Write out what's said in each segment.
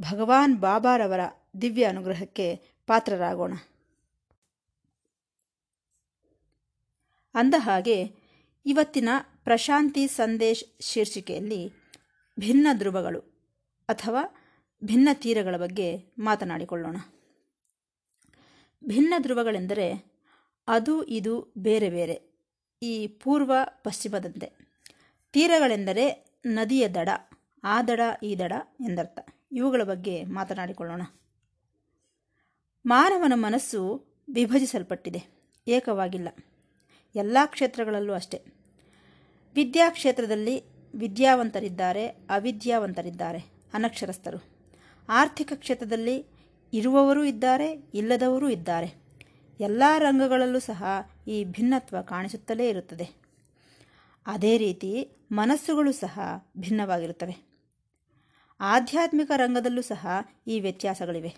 ಭಗವಾನ್ ಬಾಬಾರವರ ದಿವ್ಯ ಅನುಗ್ರಹಕ್ಕೆ ಪಾತ್ರರಾಗೋಣ. ಅಂದಹಾಗೆ ಇವತ್ತಿನ ಪ್ರಶಾಂತಿ ಸಂದೇಶ್ ಶೀರ್ಷಿಕೆಯಲ್ಲಿ ಭಿನ್ನ ಧ್ರುವಗಳು ಅಥವಾ ಭಿನ್ನ ತೀರಗಳ ಬಗ್ಗೆ ಮಾತನಾಡಿಕೊಳ್ಳೋಣ. ಭಿನ್ನ ಧ್ರುವಗಳೆಂದರೆ ಅದು, ಇದು, ಬೇರೆ ಬೇರೆ, ಈ ಪೂರ್ವ, ಪಶ್ಚಿಮದಂತೆ. ತೀರಗಳೆಂದರೆ ನದಿಯ ದಡ, ಆ ದಡ, ಈ ದಡ ಎಂದರ್ಥ. ಇವುಗಳ ಬಗ್ಗೆ ಮಾತನಾಡಿಕೊಳ್ಳೋಣ. ಮಾನವನ ಮನಸ್ಸು ವಿಭಜಿಸಲ್ಪಟ್ಟಿದೆ. ಏಕವಾಗಿಲ್ಲ. ಎಲ್ಲ ಕ್ಷೇತ್ರಗಳಲ್ಲೂ ಅಷ್ಟೆ. ವಿದ್ಯಾಕ್ಷೇತ್ರದಲ್ಲಿ ವಿದ್ಯಾವಂತರಿದ್ದಾರೆ, ಅವಿದ್ಯಾವಂತರಿದ್ದಾರೆ, ಅನಕ್ಷರಸ್ಥರು. ಆರ್ಥಿಕ ಕ್ಷೇತ್ರದಲ್ಲಿ ಇರುವವರೂ ಇದ್ದಾರೆ, ಇಲ್ಲದವರೂ ಇದ್ದಾರೆ. ಎಲ್ಲ ರಂಗಗಳಲ್ಲೂ ಸಹ ಈ ಭಿನ್ನತ್ವ ಕಾಣಿಸುತ್ತಲೇ ಇರುತ್ತದೆ. ಅದೇ ರೀತಿ ಮನಸ್ಸುಗಳು ಸಹ ಭಿನ್ನವಾಗಿರುತ್ತವೆ. ಆಧ್ಯಾತ್ಮಿಕ ರಂಗದಲ್ಲೂ ಸಹ ಈ ವ್ಯತ್ಯಾಸಗಳಿವೆ.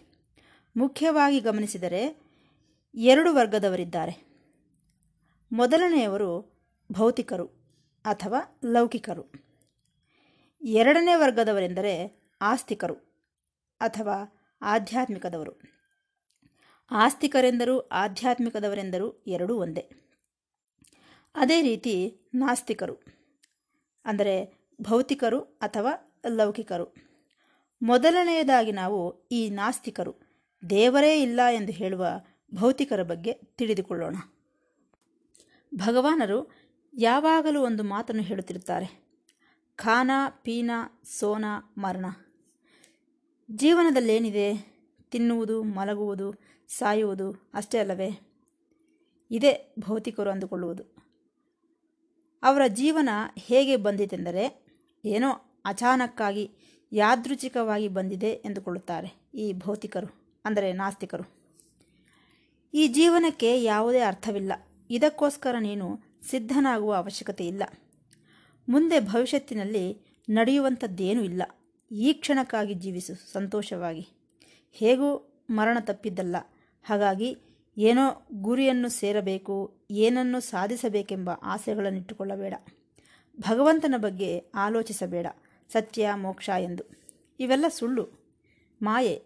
ಮುಖ್ಯವಾಗಿ ಗಮನಿಸಿದರೆ ಎರಡು ವರ್ಗದವರಿದ್ದಾರೆ. ಮೊದಲನೆಯವರು ಭೌತಿಕರು ಅಥವಾ ಲೌಕಿಕರು. ಎರಡನೇ ವರ್ಗದವರೆಂದರೆ ಆಸ್ತಿಕರು ಅಥವಾ ಆಧ್ಯಾತ್ಮಿಕದವರು. ಆಸ್ತಿಕರೆಂದರೂ ಆಧ್ಯಾತ್ಮಿಕದವರೆಂದರೂ ಎರಡೂ ಒಂದೇ. ಅದೇ ರೀತಿ ನಾಸ್ತಿಕರು, ಅಂದರೆ ಭೌತಿಕರು ಅಥವಾ ಲೌಕಿಕರು. ಮೊದಲನೆಯದಾಗಿ ನಾವು ಈ ನಾಸ್ತಿಕರು. ದೇವರೇ ಇಲ್ಲ ಎಂದು ಹೇಳುವ ಭೌತಿಕರ ಬಗ್ಗೆ ತಿಳಿದುಕೊಳ್ಳೋಣ. ಭಗವಾನರು ಯಾವಾಗಲೂ ಒಂದು ಮಾತನ್ನು ಹೇಳುತ್ತಿರುತ್ತಾರೆ. ಖಾನ, ಪೀನ, ಸೋನ, ಮರಣ. ಜೀವನದಲ್ಲೇನಿದೆ? ತಿನ್ನುವುದು, ಮಲಗುವುದು, ಸಾಯುವುದು ಅಷ್ಟೇ ಅಲ್ಲವೇ? ಇದೇ ಭೌತಿಕರು ಅಂದುಕೊಳ್ಳುವುದು. ಅವರ ಜೀವನ ಹೇಗೆ ಬಂದಿತೆಂದರೆ, ಏನೋ ಅಚಾನಕ್ಕಾಗಿ ಯಾದೃಚ್ಛಿಕವಾಗಿ ಬಂದಿದೆ ಎಂದುಕೊಳ್ಳುತ್ತಾರೆ ಈ ಭೌತಿಕರು, ಅಂದರೆ ನಾಸ್ತಿಕರು. ಈ ಜೀವನಕ್ಕೆ ಯಾವುದೇ ಅರ್ಥವಿಲ್ಲ. ಇದಕ್ಕೋಸ್ಕರ ನೀನು ಸಿದ್ಧನಾಗುವ ಅವಶ್ಯಕತೆ ಇಲ್ಲ. ಮುಂದೆ ಭವಿಷ್ಯತ್ತಿನಲ್ಲಿ ನಡೆಯುವಂಥದ್ದೇನೂ ಇಲ್ಲ. ಈ ಕ್ಷಣಕ್ಕಾಗಿ ಜೀವಿಸು, ಸಂತೋಷವಾಗಿ. ಹೇಗೂ ಮರಣ ತಪ್ಪಿದ್ದಲ್ಲ. ಹಾಗಾಗಿ ಏನೋ ಗುರಿಯನ್ನು ಸೇರಬೇಕು, ಏನನ್ನು ಸಾಧಿಸಬೇಕೆಂಬ ಆಸೆಗಳನ್ನಿಟ್ಟುಕೊಳ್ಳಬೇಡ. ಭಗವಂತನ ಬಗ್ಗೆ ಆಲೋಚಿಸಬೇಡ. ಸತ್ಯ, ಮೋಕ್ಷ ಎಂದು. ಇವೆಲ್ಲ ಸುಳ್ಳು, ಮಾಯೆ.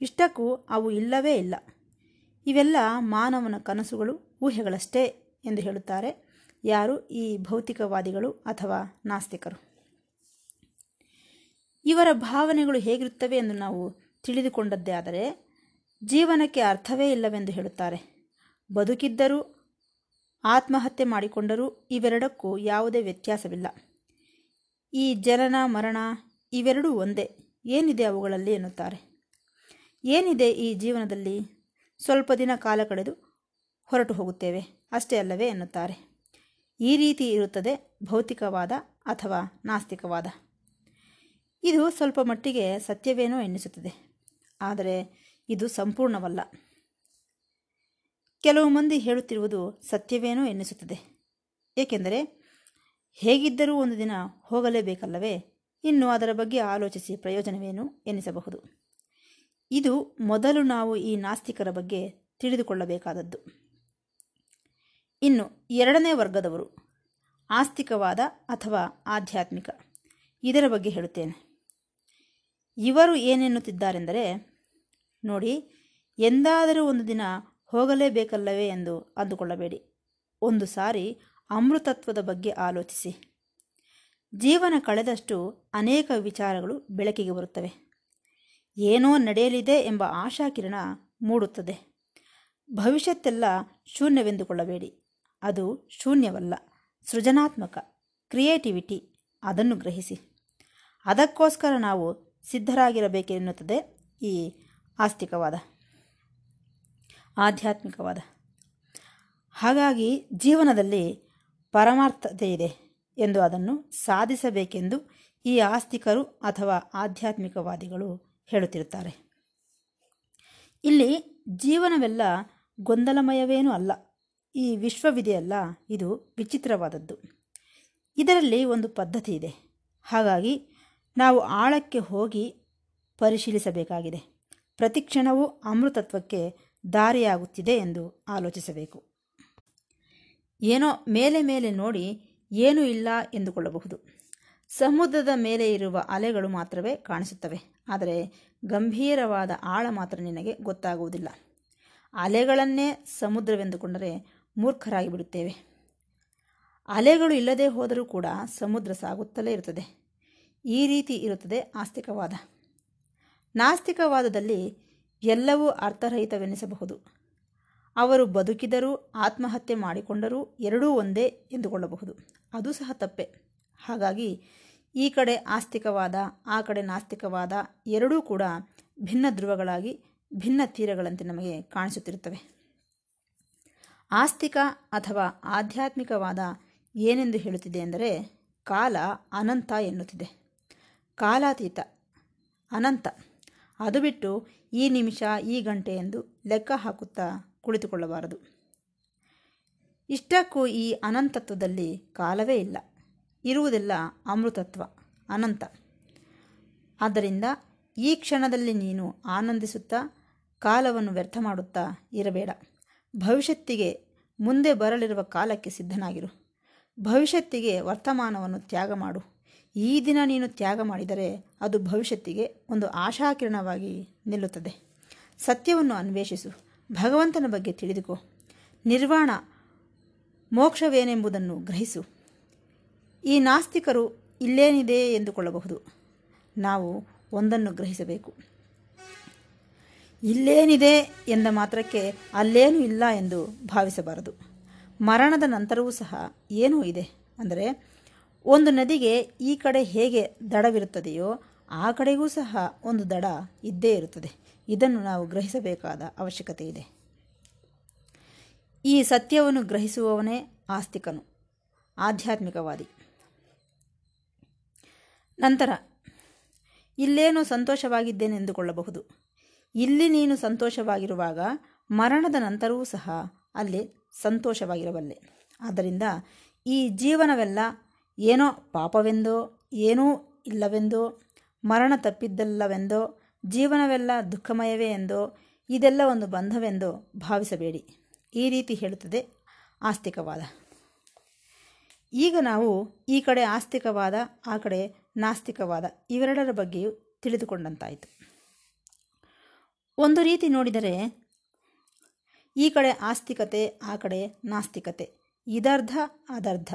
ಇಷ್ಟಕ್ಕೂ ಅವು ಇಲ್ಲವೇ ಇಲ್ಲ. ಇವೆಲ್ಲ ಮಾನವನ ಕನಸುಗಳು, ಊಹೆಗಳಷ್ಟೇ ಎಂದು ಹೇಳುತ್ತಾರೆ ಯಾರು ಈ ಭೌತಿಕವಾದಿಗಳು ಅಥವಾ ನಾಸ್ತಿಕರು. ಇವರ ಭಾವನೆಗಳು ಹೇಗಿರುತ್ತವೆ ಎಂದು ನಾವು ತಿಳಿದುಕೊಂಡದ್ದೇ ಆದರೆ ಜೀವನಕ್ಕೆ ಅರ್ಥವೇ ಇಲ್ಲವೆಂದು ಹೇಳುತ್ತಾರೆ. ಬದುಕಿದ್ದರೂ, ಆತ್ಮಹತ್ಯೆ ಮಾಡಿಕೊಂಡರೂ ಇವೆರಡಕ್ಕೂ ಯಾವುದೇ ವ್ಯತ್ಯಾಸವಿಲ್ಲ. ಈ ಜನನ, ಮರಣ ಇವೆರಡೂ ಒಂದೇ. ಏನಿದೆ ಅವುಗಳಲ್ಲಿ ಎನ್ನುತ್ತಾರೆ. ಏನಿದೆ ಈ ಜೀವನದಲ್ಲಿ? ಸ್ವಲ್ಪ ದಿನ ಕಾಲ ಕಳೆದು ಹೊರಟು ಹೋಗುತ್ತೇವೆ. ಅಷ್ಟೇ ಅಲ್ಲವೇ ಎನ್ನುತ್ತಾರೆ. ಈ ರೀತಿ ಇರುತ್ತದೆ ಭೌತಿಕವಾದ ಅಥವಾ ನಾಸ್ತಿಕವಾದ. ಇದು ಸ್ವಲ್ಪ ಮಟ್ಟಿಗೆ ಸತ್ಯವೇನೋ ಎನ್ನಿಸುತ್ತದೆ. ಆದರೆ ಇದು ಸಂಪೂರ್ಣವಲ್ಲ. ಕೆಲವು ಮಂದಿ ಹೇಳುತ್ತಿರುವುದು ಸತ್ಯವೇನೋ ಎನ್ನಿಸುತ್ತದೆ. ಏಕೆಂದರೆ ಹೇಗಿದ್ದರೂ ಒಂದು ದಿನ ಹೋಗಲೇಬೇಕಲ್ಲವೇ? ಇನ್ನು ಅದರ ಬಗ್ಗೆ ಆಲೋಚಿಸಿ ಪ್ರಯೋಜನವೇನು ಎನಿಸಬಹುದು. ಇದು ಮೊದಲು ನಾವು ಈ ನಾಸ್ತಿಕರ ಬಗ್ಗೆ ತಿಳಿದುಕೊಳ್ಳಬೇಕಾದದ್ದು. ಇನ್ನು ಎರಡನೇ ವರ್ಗದವರು, ಆಸ್ತಿಕವಾದ ಅಥವಾ ಆಧ್ಯಾತ್ಮಿಕ, ಇದರ ಬಗ್ಗೆ ಹೇಳುತ್ತೇನೆ. ಇವರು ಏನೆನ್ನುತ್ತಿದ್ದಾರೆಂದರೆ, ನೋಡಿ, ಎಂದಾದರೂ ಒಂದು ದಿನ ಹೋಗಲೇಬೇಕಲ್ಲವೇ ಎಂದು ಅಂದುಕೊಳ್ಳಬೇಡಿ. ಒಂದು ಸಾರಿ ಅಮೃತತ್ವದ ಬಗ್ಗೆ ಆಲೋಚಿಸಿ. ಜೀವನ ಕಳೆದಷ್ಟು ಅನೇಕ ವಿಚಾರಗಳು ಬೆಳಕಿಗೆ ಬರುತ್ತವೆ. ಏನೋ ನಡೆಯಲಿದೆ ಎಂಬ ಆಶಾಕಿರಣ ಮೂಡುತ್ತದೆ. ಭವಿಷ್ಯತ್ತೆಲ್ಲ ಶೂನ್ಯವೆಂದುಕೊಳ್ಳಬೇಡಿ. ಅದು ಶೂನ್ಯವಲ್ಲ, ಸೃಜನಾತ್ಮಕ, ಕ್ರಿಯೇಟಿವಿಟಿ, ಅದನ್ನು ಗ್ರಹಿಸಿ. ಅದಕ್ಕೋಸ್ಕರ ನಾವು ಸಿದ್ಧರಾಗಿರಬೇಕೆನ್ನುತ್ತದೆ ಈ ಆಸ್ತಿಕವಾದ, ಆಧ್ಯಾತ್ಮಿಕವಾದ. ಹಾಗಾಗಿ ಜೀವನದಲ್ಲಿ ಪರಮಾರ್ಥತೆ ಇದೆ ಎಂದು ಅದನ್ನು ಸಾಧಿಸಬೇಕೆಂದು ಈ ಆಸ್ತಿಕರು ಅಥವಾ ಆಧ್ಯಾತ್ಮಿಕವಾದಿಗಳು ಹೇಳುತ್ತಿರುತ್ತಾರೆ. ಇಲ್ಲಿ ಜೀವನವೆಲ್ಲ ಗೊಂದಲಮಯವೇನೂ ಅಲ್ಲ. ಈ ವಿಶ್ವವಿದೆಯಲ್ಲ, ಇದು ವಿಚಿತ್ರವಾದದ್ದು. ಇದರಲ್ಲಿ ಒಂದು ಪದ್ಧತಿ ಇದೆ ಹಾಗಾಗಿ ನಾವು ಆಳಕ್ಕೆ ಹೋಗಿ ಪರಿಶೀಲಿಸಬೇಕಾಗಿದೆ. ಪ್ರತಿಕ್ಷಣವೂ ಅಮೃತತ್ವಕ್ಕೆ ದಾರಿಯಾಗುತ್ತಿದೆ ಎಂದು ಆಲೋಚಿಸಬೇಕು. ಏನೋ ಮೇಲೆ ಮೇಲೆ ನೋಡಿ ಏನೂ ಇಲ್ಲ ಎಂದುಕೊಳ್ಳಬಹುದು. ಸಮುದ್ರದ ಮೇಲೆ ಇರುವ ಅಲೆಗಳು ಮಾತ್ರವೇ ಕಾಣಿಸುತ್ತವೆ. ಆದರೆ ಗಂಭೀರವಾದ ಆಳ ಮಾತ್ರ ನಿನಗೆ ಗೊತ್ತಾಗುವುದಿಲ್ಲ. ಅಲೆಗಳನ್ನೇ ಸಮುದ್ರವೆಂದುಕೊಂಡರೆ ಮೂರ್ಖರಾಗಿ ಬಿಡುತ್ತೇವೆ. ಅಲೆಗಳು ಇಲ್ಲದೆ ಹೋದರೂ ಕೂಡ ಸಮುದ್ರ ಸಾಗುತ್ತಲೇ ಇರುತ್ತದೆ. ಈ ರೀತಿ ಇರುತ್ತದೆ ಆಸ್ತಿಕವಾದ. ನಾಸ್ತಿಕವಾದದಲ್ಲಿ ಎಲ್ಲವೂ ಅರ್ಥರಹಿತವೆನಿಸಬಹುದು. ಅವರು ಬದುಕಿದರೂ, ಆತ್ಮಹತ್ಯೆ ಮಾಡಿಕೊಂಡರೂ ಎರಡೂ ಒಂದೇ ಎಂದುಕೊಳ್ಳಬಹುದು. ಅದು ಸಹ ತಪ್ಪೆ. ಹಾಗಾಗಿ ಈ ಕಡೆ ಆಸ್ತಿಕವಾದ, ಆ ಕಡೆ ನಾಸ್ತಿಕವಾದ ಎರಡೂ ಕೂಡ ಭಿನ್ನ ಧ್ರುವಗಳಾಗಿ, ಭಿನ್ನ ತೀರಗಳಂತೆ ನಮಗೆ ಕಾಣಿಸುತ್ತಿರುತ್ತವೆ. ಆಸ್ತಿಕ ಅಥವಾ ಆಧ್ಯಾತ್ಮಿಕವಾದ ಏನೆಂದು ಹೇಳುತ್ತಿದೆ ಎಂದರೆ ಕಾಲ ಅನಂತ ಎನ್ನುತ್ತಿದೆ. ಕಾಲಾತೀತ, ಅನಂತ. ಅದು ಬಿಟ್ಟು ಈ ನಿಮಿಷ, ಈ ಗಂಟೆ ಎಂದು ಲೆಕ್ಕ ಹಾಕುತ್ತಾ ಕುಳಿತುಕೊಳ್ಳಬಾರದು. ಇಷ್ಟಕ್ಕೂ ಈ ಅನಂತತ್ವದಲ್ಲಿ ಕಾಲವೇ ಇಲ್ಲ. ಇರುವುದೆಲ್ಲ ಅಮೃತತ್ವ, ಅನಂತ. ಆದ್ದರಿಂದ ಈ ಕ್ಷಣದಲ್ಲಿ ನೀನು ಆನಂದಿಸುತ್ತಾ, ಕಾಲವನ್ನು ವ್ಯರ್ಥ ಮಾಡುತ್ತಾ ಇರಬೇಡ. ಭವಿಷ್ಯತ್ತಿಗೆ ಮುಂದೆ ಬರಲಿರುವ ಕಾಲಕ್ಕೆ ಸಿದ್ಧನಾಗಿರು. ಭವಿಷ್ಯತ್ತಿಗೆ ವರ್ತಮಾನವನ್ನು ತ್ಯಾಗ ಮಾಡು. ಈ ದಿನ ನೀನು ತ್ಯಾಗ ಮಾಡಿದರೆ ಅದು ಭವಿಷ್ಯತ್ತಿಗೆ ಒಂದು ಆಶಾಕಿರಣವಾಗಿ ನಿಲ್ಲುತ್ತದೆ. ಸತ್ಯವನ್ನು ಅನ್ವೇಷಿಸು. ಭಗವಂತನ ಬಗ್ಗೆ ತಿಳಿದುಕೋ. ನಿರ್ವಾಣ ಮೋಕ್ಷವೇನೆಂಬುದನ್ನು ಗ್ರಹಿಸು. ಈ ನಾಸ್ತಿಕರು ಇಲ್ಲೇನಿದೆ ಎಂದುಕೊಳ್ಳಬಹುದು. ನಾವು ಒಂದನ್ನು ಗ್ರಹಿಸಬೇಕು. ಇಲ್ಲೇನಿದೆ ಎಂದ ಮಾತ್ರಕ್ಕೆ ಅಲ್ಲೇನೂ ಇಲ್ಲ ಎಂದು ಭಾವಿಸಬಾರದು. ಮರಣದ ನಂತರವೂ ಸಹ ಏನೂ ಇದೆ? ಅಂದರೆ ಒಂದು ನದಿಗೆ ಈ ಕಡೆ ಹೇಗೆ ದಡವಿರುತ್ತದೆಯೋ ಆ ಕಡೆಗೂ ಸಹ ಒಂದು ದಡ ಇದ್ದೇ ಇರುತ್ತದೆ. ಇದನ್ನು ನಾವು ಗ್ರಹಿಸಬೇಕಾದ ಅವಶ್ಯಕತೆ ಇದೆ. ಈ ಸತ್ಯವನ್ನು ಗ್ರಹಿಸುವವನೇ ಆಸ್ತಿಕನು, ಆಧ್ಯಾತ್ಮಿಕವಾದಿ. ನಂತರ, ಇಲ್ಲೇನೋ ಸಂತೋಷವಾಗಿದ್ದೇನೆ ಎಂದುಕೊಳ್ಳಬಹುದು ಇಲ್ಲಿ ನೀನು ಸಂತೋಷವಾಗಿರುವಾಗ ಮರಣದ ನಂತರವೂ ಸಹ ಅಲ್ಲಿ ಸಂತೋಷವಾಗಿರಬಲ್ಲೆ. ಆದ್ದರಿಂದ ಈ ಜೀವನವೆಲ್ಲ ಏನೋ ಪಾಪವೆಂದೋ ಏನೂ ಇಲ್ಲವೆಂದೋ ಮರಣ ತಪ್ಪಿದ್ದಲ್ಲವೆಂದೋ, ಜೀವನವೆಲ್ಲ ದುಃಖಮಯವೇ ಎಂದೋ, ಇದೆಲ್ಲ ಒಂದು ಬಂಧವೆಂದೋ ಭಾವಿಸಬೇಡಿ. ಈ ರೀತಿ ಹೇಳುತ್ತದೆ ಆಸ್ತಿಕವಾದ. ಈಗ ನಾವು ಈ ಕಡೆ ಆಸ್ತಿಕವಾದ, ಆ ಕಡೆ ನಾಸ್ತಿಕವಾದ ಇವೆರಡರ ಬಗ್ಗೆಯೂ ತಿಳಿದುಕೊಂಡಂತಾಯಿತು. ಒಂದು ರೀತಿ ನೋಡಿದರೆ, ಈ ಕಡೆ ಆಸ್ತಿಕತೆ, ಆ ಕಡೆ ನಾಸ್ತಿಕತೆ, ಇದರ್ಧ, ಅದರ್ಧ.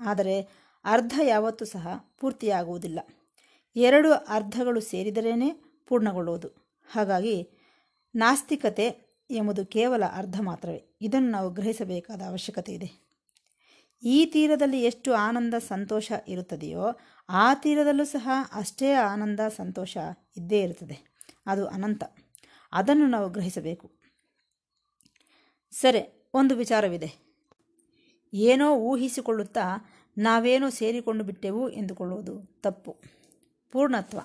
ಆದರೆ ಅರ್ಧ ಯಾವತ್ತೂ ಸಹ ಪೂರ್ತಿಯಾಗುವುದಿಲ್ಲ. ಎರಡು ಅರ್ಧಗಳು ಸೇರಿದರೇನೆ ಪೂರ್ಣಗೊಳ್ಳುವುದು. ಹಾಗಾಗಿ ನಾಸ್ತಿಕತೆ ಎಂಬುದು ಕೇವಲ ಅರ್ಧ ಮಾತ್ರವೇ. ಇದನ್ನು ನಾವು ಗ್ರಹಿಸಬೇಕಾದ ಅವಶ್ಯಕತೆ ಇದೆ. ಈ ತೀರದಲ್ಲಿ ಎಷ್ಟು ಆನಂದ, ಸಂತೋಷ ಇರುತ್ತದೆಯೋ ಆ ತೀರದಲ್ಲೂ ಸಹ ಅಷ್ಟೇ ಆನಂದ, ಸಂತೋಷ ಇದ್ದೇ ಇರುತ್ತದೆ. ಅದು ಅನಂತ. ಅದನ್ನು ನಾವು ಗ್ರಹಿಸಬೇಕು. ಸರಿ, ಒಂದು ವಿಚಾರವಿದೆ. ಏನೋ ಊಹಿಸಿಕೊಳ್ಳುತ್ತಾ ನಾವೇನೋ ಸೇರಿಕೊಂಡು ಬಿಟ್ಟೆವು ಎಂದುಕೊಳ್ಳುವುದು ತಪ್ಪು. ಪೂರ್ಣತ್ವ.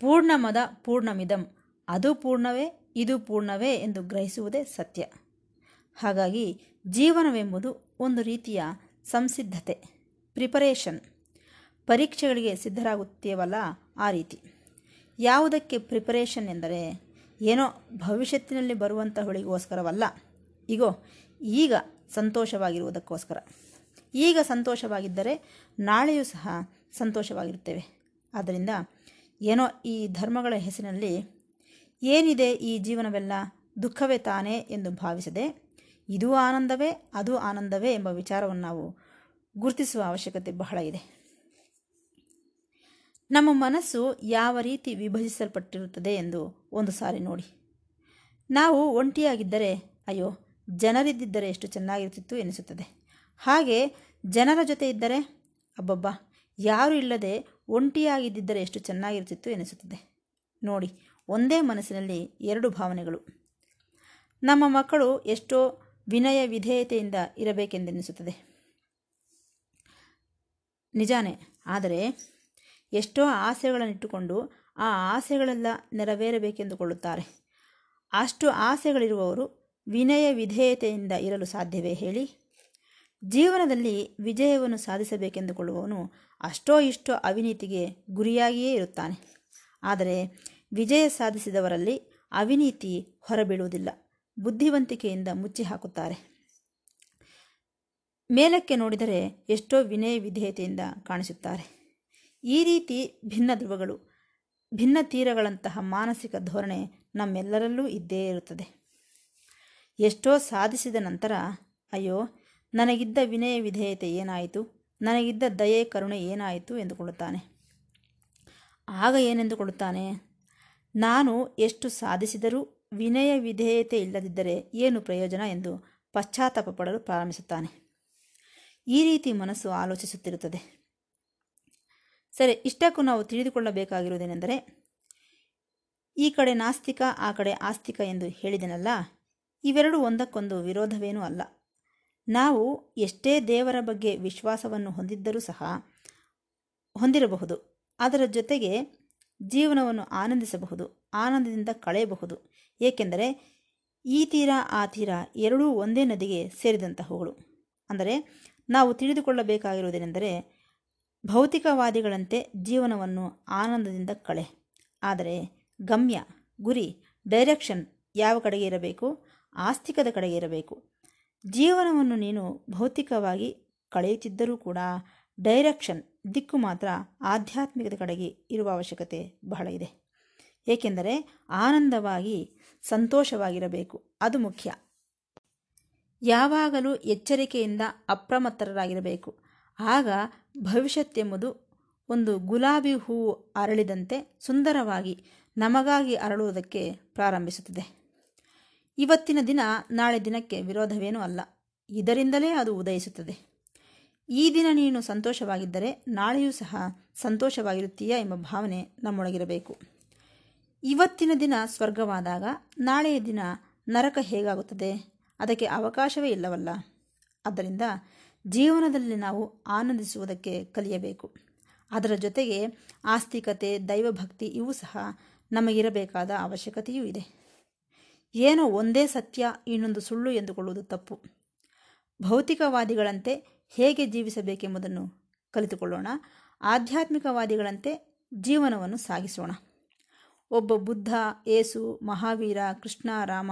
ಪೂರ್ಣಮದ ಪೂರ್ಣಮಿದಂ. ಅದು ಪೂರ್ಣವೇ, ಇದು ಪೂರ್ಣವೇ ಎಂದು ಗ್ರಹಿಸುವುದೇ ಸತ್ಯ. ಹಾಗಾಗಿ ಜೀವನವೆಂಬುದು ಒಂದು ರೀತಿಯ ಸಂಸಿದ್ಧತೆ, ಪ್ರಿಪರೇಷನ್. ಪರೀಕ್ಷೆಗಳಿಗೆ ಸಿದ್ಧರಾಗುತ್ತೇವಲ್ಲ ಆ ರೀತಿ. ಯಾವುದಕ್ಕೆ ಪ್ರಿಪರೇಷನ್ ಎಂದರೆ, ಏನೋ ಭವಿಷ್ಯತ್ತಿನಲ್ಲಿ ಬರುವಂತಹಗಳಿಗೋಸ್ಕರವಲ್ಲ ಈಗೋ ಈಗ ಸಂತೋಷವಾಗಿರುವುದಕ್ಕೋಸ್ಕರ. ಈಗ ಸಂತೋಷವಾಗಿದ್ದರೆ ನಾಳೆಯೂ ಸಹ ಸಂತೋಷವಾಗಿರುತ್ತೇವೆ. ಆದ್ದರಿಂದ ಏನೋ ಈ ಧರ್ಮಗಳ ಹೆಸರಿನಲ್ಲಿ ಏನಿದೆ ಈ ಜೀವನವೆಲ್ಲ ದುಃಖವೇ ತಾನೇ ಎಂದು ಭಾವಿಸದೆ ಇದು ಆನಂದವೇ, ಅದು ಆನಂದವೇ ಎಂಬ ವಿಚಾರವನ್ನು ನಾವು ಗುರುತಿಸುವ ಅವಶ್ಯಕತೆ ಬಹಳ ಇದೆ. ನಮ್ಮ ಮನಸ್ಸು ಯಾವ ರೀತಿ ವಿಭಜಿಸಲ್ಪಟ್ಟಿರುತ್ತದೆ ಎಂದು ಒಂದು ಸಾರಿ ನೋಡಿ. ನಾವು ಒಂಟಿಯಾಗಿದ್ದರೆ ಅಯ್ಯೋ, ಜನರಿದ್ದಿದ್ದರೆ ಎಷ್ಟು ಚೆನ್ನಾಗಿರ್ತಿತ್ತು ಎನಿಸುತ್ತದೆ. ಹಾಗೆ ಜನರ ಜೊತೆ ಇದ್ದರೆ, ಅಬ್ಬಬ್ಬ ಯಾರೂ ಇಲ್ಲದೆ ಒಂಟಿಯಾಗಿದ್ದಿದ್ದರೆ ಎಷ್ಟು ಚೆನ್ನಾಗಿರ್ತಿತ್ತು ಎನಿಸುತ್ತದೆ. ನೋಡಿ, ಒಂದೇ ಮನಸ್ಸಿನಲ್ಲಿ ಎರಡು ಭಾವನೆಗಳು. ನಮ್ಮ ಮಕ್ಕಳು ಎಷ್ಟೋ ವಿನಯ ವಿಧೇಯತೆಯಿಂದ ಇರಬೇಕೆಂದೆನಿಸುತ್ತದೆ. ನಿಜಾನೇ, ಆದರೆ ಎಷ್ಟೋ ಆಸೆಗಳನ್ನಿಟ್ಟುಕೊಂಡು ಆ ಆಸೆಗಳೆಲ್ಲ ನೆರವೇರಬೇಕೆಂದುಕೊಳ್ಳುತ್ತಾರೆ. ಅಷ್ಟು ಆಸೆಗಳಿರುವವರು ವಿನಯ ವಿಧೇಯತೆಯಿಂದ ಇರಲು ಸಾಧ್ಯವೇ ಹೇಳಿ? ಜೀವನದಲ್ಲಿ ವಿಜಯವನ್ನು ಸಾಧಿಸಬೇಕೆಂದುಕೊಳ್ಳುವವನು ಅಷ್ಟೋ ಇಷ್ಟೋ ಅವಿನೀತಿಗೆ ಗುರಿಯಾಗಿಯೇ ಇರುತ್ತಾನೆ. ಆದರೆ ವಿಜಯ ಸಾಧಿಸಿದವರಲ್ಲಿ ಅವಿನೀತಿ ಹೊರಬೀಳುವುದಿಲ್ಲ. ಬುದ್ಧಿವಂತಿಕೆಯಿಂದ ಮುಚ್ಚಿ ಹಾಕುತ್ತಾರೆ. ಮೇಲಕ್ಕೆ ನೋಡಿದರೆ ಎಷ್ಟೋ ವಿನಯ ವಿಧೇಯತೆಯಿಂದ ಕಾಣಿಸುತ್ತಾರೆ. ಈ ರೀತಿ ಭಿನ್ನ ಧ್ರುವಗಳು, ಭಿನ್ನ ತೀರಗಳಂತಹ ಮಾನಸಿಕ ಧೋರಣೆ ನಮ್ಮೆಲ್ಲರಲ್ಲೂ ಇದ್ದೇ ಇರುತ್ತದೆ. ಎಷ್ಟೋ ಸಾಧಿಸಿದ ನಂತರ, ಅಯ್ಯೋ, ನನಗಿದ್ದ ವಿನಯ ವಿಧೇಯತೆ ಏನಾಯಿತು? ನನಗಿದ್ದ ದಯೆ, ಕರುಣೆ ಏನಾಯಿತು ಎಂದುಕೊಳ್ಳುತ್ತಾನೆ. ಆಗ ಏನೆಂದುಕೊಳ್ಳುತ್ತಾನೆ? ನಾನು ಎಷ್ಟು ಸಾಧಿಸಿದರೂ ವಿನಯ ವಿಧೇಯತೆ ಇಲ್ಲದಿದ್ದರೆ ಏನು ಪ್ರಯೋಜನ ಎಂದು ಪಶ್ಚಾತ್ತಾಪ ಪಡಲು ಪ್ರಾರಂಭಿಸುತ್ತಾನೆ. ಈ ರೀತಿ ಮನಸ್ಸು ಆಲೋಚಿಸುತ್ತಿರುತ್ತದೆ. ಸರಿ, ಇಷ್ಟಕ್ಕೂ ನಾವು ತಿಳಿದುಕೊಳ್ಳಬೇಕಾಗಿರುವುದೇನೆಂದರೆ, ಈ ಕಡೆ ನಾಸ್ತಿಕ, ಆ ಕಡೆ ಆಸ್ತಿಕ ಎಂದು ಹೇಳಿದೆನಲ್ಲ? ಇವೆರಡೂ ಒಂದಕ್ಕೊಂದು ವಿರೋಧವೇನೂ ಅಲ್ಲ. ನಾವು ಎಷ್ಟೇ ದೇವರ ಬಗ್ಗೆ ವಿಶ್ವಾಸವನ್ನು ಹೊಂದಿದ್ದರೂ ಸಹ ಹೊಂದಿರಬಹುದು. ಅದರ ಜೊತೆಗೆ ಜೀವನವನ್ನು ಆನಂದಿಸಬಹುದು, ಆನಂದದಿಂದ ಕಳೆಯಬಹುದು. ಏಕೆಂದರೆ ಈ ತೀರ, ಆ ತೀರ ಎರಡೂ ಒಂದೇ ನದಿಗೆ ಸೇರಿದಂತಹವುಗಳು. ಅಂದರೆ ನಾವು ತಿಳಿದುಕೊಳ್ಳಬೇಕಾಗಿರುವುದೇನೆಂದರೆ ಭೌತಿಕವಾದಿಗಳಂತೆ ಜೀವನವನ್ನು ಆನಂದದಿಂದ ಕಳೆ. ಆದರೆ ಗಮ್ಯ, ಗುರಿ, ಡೈರೆಕ್ಷನ್ ಯಾವ ಕಡೆಗೆ ಇರಬೇಕು? ಆಸ್ತಿಕದ ಕಡೆಗೆ ಇರಬೇಕು. ಜೀವನವನ್ನು ನೀನು ಭೌತಿಕವಾಗಿ ಕಳೆಯುತ್ತಿದ್ದರೂ ಕೂಡ ಡೈರೆಕ್ಷನ್ ದಿಕ್ಕು ಮಾತ್ರ ಆಧ್ಯಾತ್ಮಿಕದ ಕಡೆಗೆ ಇರುವ ಅವಶ್ಯಕತೆ ಬಹಳ ಇದೆ. ಏಕೆಂದರೆ ಆನಂದವಾಗಿ ಸಂತೋಷವಾಗಿರಬೇಕು, ಅದು ಮುಖ್ಯ. ಯಾವಾಗಲೂ ಎಚ್ಚರಿಕೆಯಿಂದ ಅಪ್ರಮತ್ತರಾಗಿರಬೇಕು. ಆಗ ಭವಿಷ್ಯತ್ತೆಂಬುದು ಒಂದು ಗುಲಾಬಿ ಹೂವು ಅರಳಿದಂತೆ ಸುಂದರವಾಗಿ ನಮಗಾಗಿ ಅರಳುವುದಕ್ಕೆ ಪ್ರಾರಂಭಿಸುತ್ತದೆ. ಇವತ್ತಿನ ದಿನ ನಾಳೆ ದಿನಕ್ಕೆ ವಿರೋಧವೇನೂ ಅಲ್ಲ. ಇದರಿಂದಲೇ ಅದು ಉದಯಿಸುತ್ತದೆ. ಈ ದಿನ ನೀನು ಸಂತೋಷವಾಗಿದ್ದರೆ ನಾಳೆಯೂ ಸಹ ಸಂತೋಷವಾಗಿರುತ್ತೀಯಾ ಎಂಬ ಭಾವನೆ ನಮ್ಮೊಳಗಿರಬೇಕು. ಇವತ್ತಿನ ದಿನ ಸ್ವರ್ಗವಾದಾಗ ನಾಳೆಯ ದಿನ ನರಕ ಹೇಗಾಗುತ್ತದೆ? ಅದಕ್ಕೆ ಅವಕಾಶವೇ ಇಲ್ಲವಲ್ಲ. ಆದ್ದರಿಂದ ಜೀವನದಲ್ಲಿ ನಾವು ಆನಂದಿಸುವುದಕ್ಕೆ ಕಲಿಯಬೇಕು. ಅದರ ಜೊತೆಗೆ ಆಸ್ತಿಕತೆ, ದೈವಭಕ್ತಿ ಇವು ಸಹ ನಮಗಿರಬೇಕಾದ ಅವಶ್ಯಕತೆಯೂ ಇದೆ. ಏನೋ ಒಂದೇ ಸತ್ಯ, ಇನ್ನೊಂದು ಸುಳ್ಳು ಎಂದುಕೊಳ್ಳುವುದು ತಪ್ಪು. ಭೌತಿಕವಾದಿಗಳಂತೆ ಹೇಗೆ ಜೀವಿಸಬೇಕೆಂಬುದನ್ನು ಕಲಿತುಕೊಳ್ಳೋಣ. ಆಧ್ಯಾತ್ಮಿಕವಾದಿಗಳಂತೆ ಜೀವನವನ್ನು ಸಾಗಿಸೋಣ. ಒಬ್ಬ ಬುದ್ಧ, ಏಸು, ಮಹಾವೀರ, ಕೃಷ್ಣ, ರಾಮ,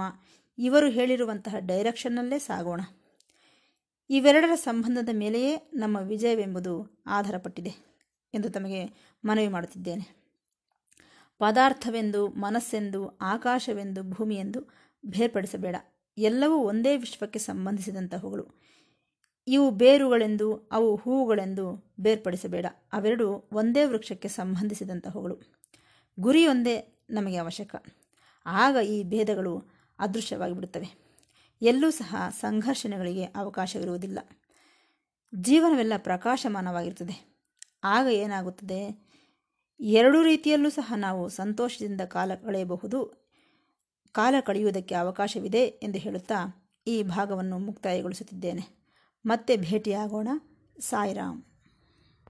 ಇವರು ಹೇಳಿರುವಂತಹ ಡೈರೆಕ್ಷನ್ನಲ್ಲೇ ಸಾಗೋಣ. ಇವೆರಡರ ಸಂಬಂಧದ ಮೇಲೆಯೇ ನಮ್ಮ ವಿಜಯವೆಂಬುದು ಆಧಾರಪಟ್ಟಿದೆ ಎಂದು ತಮಗೆ ಮನವಿ ಮಾಡುತ್ತಿದ್ದೇನೆ. ಪದಾರ್ಥವೆಂದು, ಮನಸ್ಸೆಂದು, ಆಕಾಶವೆಂದು, ಭೂಮಿಯೆಂದು ಬೇರ್ಪಡಿಸಬೇಡ. ಎಲ್ಲವೂ ಒಂದೇ ವಿಶ್ವಕ್ಕೆ ಸಂಬಂಧಿಸಿದಂತಹವುಗಳು. ಇವು ಬೇರುಗಳೆಂದು, ಅವು ಹೂವುಗಳೆಂದು ಬೇರ್ಪಡಿಸಬೇಡ. ಅವೆರಡು ಒಂದೇ ವೃಕ್ಷಕ್ಕೆ ಸಂಬಂಧಿಸಿದಂತಹವುಗಳು. ಗುರಿಯೊಂದೇ ನಮಗೆ ಅವಶ್ಯಕ. ಆಗ ಈ ಭೇದಗಳು ಅದೃಶ್ಯವಾಗಿ ಬಿಡುತ್ತವೆ ಎಲ್ಲೂ ಸಹ ಸಂಘರ್ಷಣೆಗಳಿಗೆ ಅವಕಾಶವಿರುವುದಿಲ್ಲ. ಜೀವನವೆಲ್ಲ ಪ್ರಕಾಶಮಾನವಾಗಿರುತ್ತದೆ. ಆಗ ಏನಾಗುತ್ತದೆ? ಎರಡೂ ರೀತಿಯಲ್ಲೂ ಸಹ ನಾವು ಸಂತೋಷದಿಂದ ಕಾಲ ಕಳೆಯಬಹುದು. ಕಾಲ ಕಳೆಯುವುದಕ್ಕೆ ಅವಕಾಶವಿದೆ ಎಂದು ಹೇಳುತ್ತಾ ಈ ಭಾಗವನ್ನು ಮುಕ್ತಾಯಗೊಳಿಸುತ್ತಿದ್ದೇನೆ. ಮತ್ತೆ ಭೇಟಿಯಾಗೋಣ. ಸಾಯಿರಾಮ್